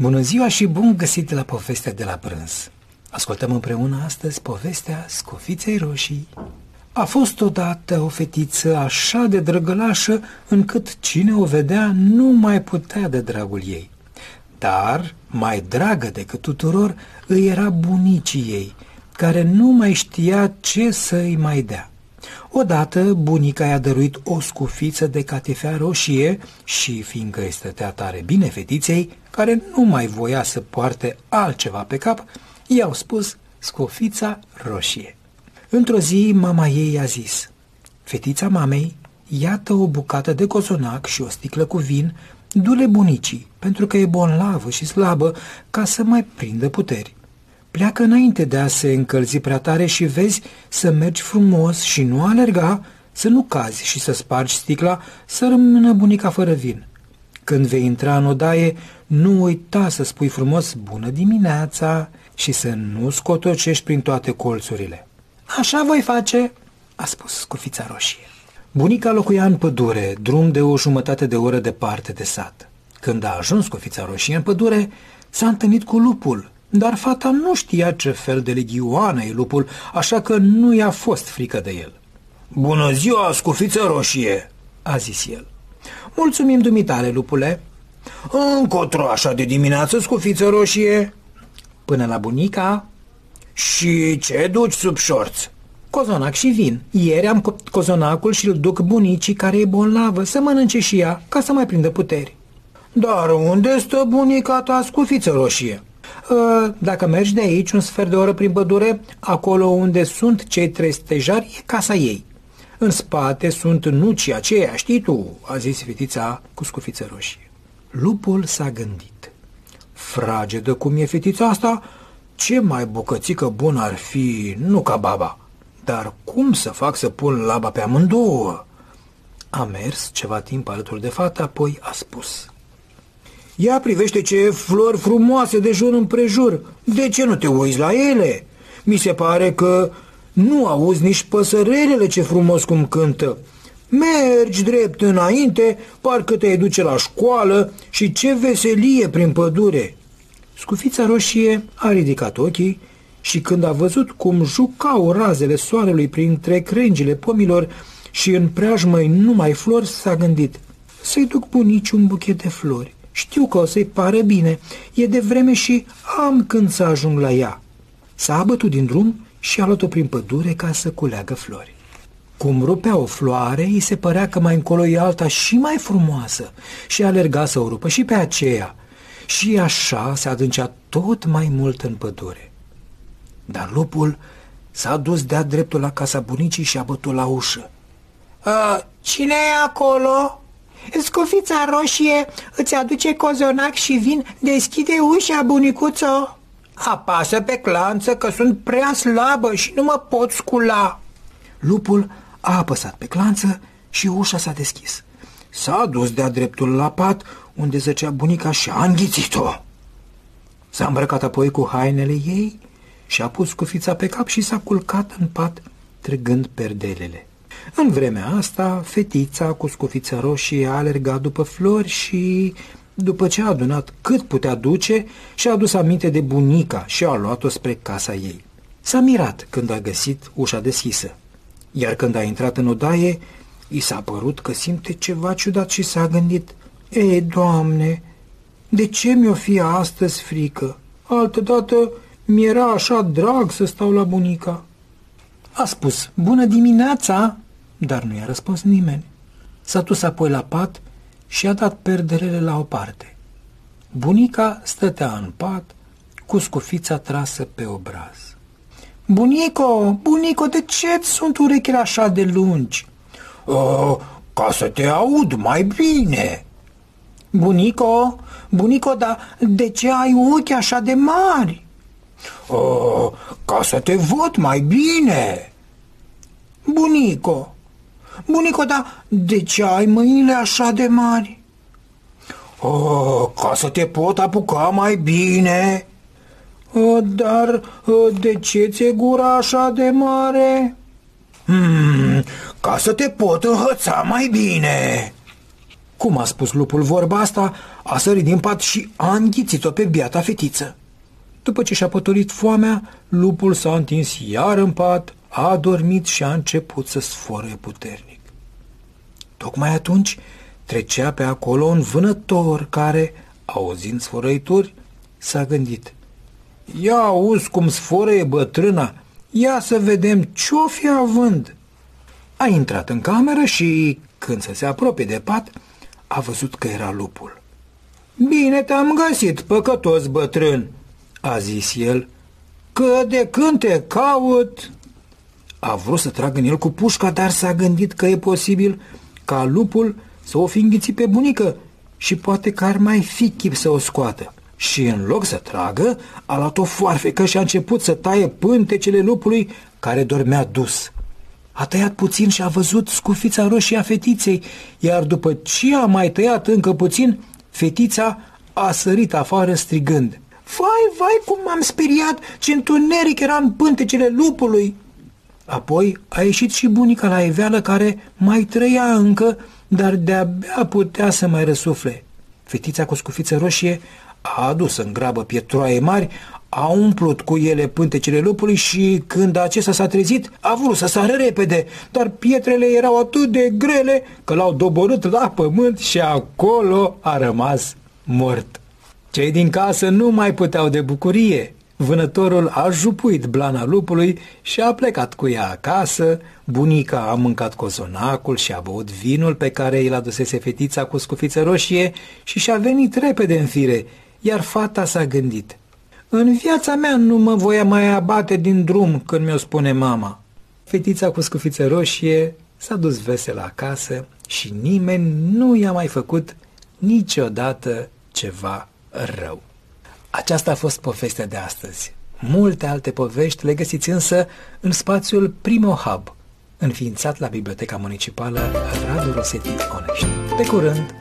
Bună ziua și bun găsit la povestea de la prânz. Ascultăm împreună astăzi povestea Scofiței Roșii. A fost odată o fetiță așa de drăgălașă încât cine o vedea nu mai putea de dragul ei. Dar, mai dragă decât tuturor, îi era bunicii ei, care nu mai știa ce să-i mai dea. Odată bunica i-a dăruit o scufiță de catifea roșie și, fiindcă îi stătea tare bine fetiței, care nu mai voia să poarte altceva pe cap, i-au spus scufița roșie. Într-o zi, mama ei i-a zis, Fetița mamei, iată o bucată de cozonac și o sticlă cu vin, du-le bunicii, pentru că e bonlavă și slabă, ca să mai prindă puteri. Pleacă înainte de a se încălzi prea tare și vezi să mergi frumos și nu alerga, să nu cazi și să spargi sticla, să rămână bunica fără vin. Când vei intra în odaie, nu uita să spui frumos bună dimineața și să nu scotocești prin toate colțurile. Așa voi face, a spus scufița roșie. Bunica locuia în pădure, drum de o jumătate de oră departe de sat. Când a ajuns scufița roșie în pădure, s-a întâlnit cu lupul, dar fata nu știa ce fel de legioană e lupul, așa că nu i-a fost frică de el. Bună ziua, scufiță roșie!" a zis el. Mulțumim dumitale, lupule!" Încotro așa de dimineață, scufiță roșie?" Până la bunica. Și ce duci sub șorț?" Cozonac și vin. Ieri am copt cozonacul și îl duc bunicii care e bolnavă să mănânce și ea, ca să mai prindă puteri. Dar unde stă bunica ta, scufiță roșie?" Ă, dacă mergi de aici un sfert de oră prin pădure, acolo unde sunt cei trei stejari, e casa ei. În spate sunt nucii aceia, știi tu, a zis fetița cu scufiță roșie. Lupul s-a gândit. Fragedă cum e fetița asta, ce mai bucățică bun ar fi, nu ca baba. Dar cum să fac să pun laba pe amândouă? A mers ceva timp alături de fata, apoi a spus. Ia privește ce flori frumoase de jur împrejur. De ce nu te uiți la ele? Mi se pare că nu auzi nici păsărelele ce frumos cum cântă. Mergi drept înainte, parcă te duce la școală și ce veselie prin pădure. Scufița roșie a ridicat ochii și când a văzut cum jucau razele soarelui printre crengile pomilor și în preajmă numai flori, s-a gândit să-i duc bunici un buchet de flori. Știu că o să-i pare bine, e de vreme și am când să ajung la ea. S-a abătut din drum și a luat-o prin pădure ca să culeagă flori. Cum rupea o floare, îi se părea că mai încolo e alta și mai frumoasă și alerga să o rupă și pe aceea. Și așa se adâncea tot mai mult în pădure. Dar lupul s-a dus de-a dreptul la casa bunicii și a bătut la ușă. A, cine e acolo?" Scufița roșie îți aduce cozonac și vin, deschide ușa, bunicuțo." Apasă pe clanță că sunt prea slabă și nu mă pot scula." Lupul a apăsat pe clanță și ușa s-a deschis. S-a dus de-a dreptul la pat, unde zăcea bunica și a înghițit-o. S-a îmbrăcat apoi cu hainele ei și a pus cufița pe cap și s-a culcat în pat, trăgând perdelele. În vremea asta, fetița cu scufița roșie a alergat după flori și, după ce a adunat cât putea duce, și-a adus aminte de bunica și a luat-o spre casa ei. S-a mirat când a găsit ușa deschisă, iar când a intrat în odaie, i s-a părut că simte ceva ciudat și s-a gândit, Ei, Doamne, de ce mi-o fi astăzi frică? Altădată mi-era așa drag să stau la bunica. A spus, bună dimineața, dar nu i-a răspuns nimeni. S-a dus apoi la pat și a dat perdelele la o parte. Bunica stătea în pat cu scufița trasă pe obraz. Bunico, bunico, de ce sunt urechile așa de lungi? Uh, ca să te aud mai bine. Bunico, bunico, dar de ce ai ochi așa de mari? Uh, ca să te văd mai bine. Bunico, Bunico, dar de ce ai mâinile așa de mari? Oh, ca să te pot apuca mai bine. Oh, dar oh, de ce ți-e gura așa de mare? Hmm, ca să te pot înhăța mai bine. Cum a spus lupul vorba asta, a sărit din pat și a înghițit-o pe biata fetiță. După ce și-a pătorit foamea, lupul s-a întins iar în pat, a adormit și a început să sfărăie puternic. Tocmai atunci trecea pe acolo un vânător care, auzind sfărăituri, s-a gândit. Ia auzi cum sfărăie bătrâna, ia să vedem ce-o fi având. A intrat în cameră și, când să se apropie de pat, a văzut că era lupul. Bine te-am găsit, păcătos bătrân, a zis el, că de când te caut... A vrut să tragă în el cu pușca, dar s-a gândit că e posibil ca lupul să o fi înghițit pe bunică și poate că ar mai fi chip să o scoată. Și în loc să tragă, a luat o foarfecă și a început să taie pântecele lupului care dormea dus. A tăiat puțin și a văzut scufița roșie a fetiței, iar după ce a mai tăiat încă puțin, fetița a sărit afară strigând. Vai, vai, cum m-am speriat, ce întuneric era în pântecele lupului! Apoi a ieșit și bunica la eveală care mai trăia încă, dar de-abia putea să mai răsufle. Fetița cu scufiță roșie a adus în grabă pietroaie mari, a umplut cu ele pântecele lupului și când acesta s-a trezit, a vrut să sară repede, dar pietrele erau atât de grele că l-au doborât la pământ și acolo a rămas mort. Cei din casă nu mai puteau de bucurie. Vânătorul a jupuit blana lupului și a plecat cu ea acasă, bunica a mâncat cozonacul și a băut vinul pe care îl adusese fetița cu scufiță roșie și și-a venit repede în fire, iar fata s-a gândit. În viața mea nu mă voia mai abate din drum când mi-o spune mama. Fetița cu scufiță roșie s-a dus veselă acasă și nimeni nu i-a mai făcut niciodată ceva rău. Aceasta a fost povestea de astăzi. Multe alte povești le găsiți însă în spațiul Primo Hub, înființat la Biblioteca Municipală Radu Rosetti Onești. Pe curând!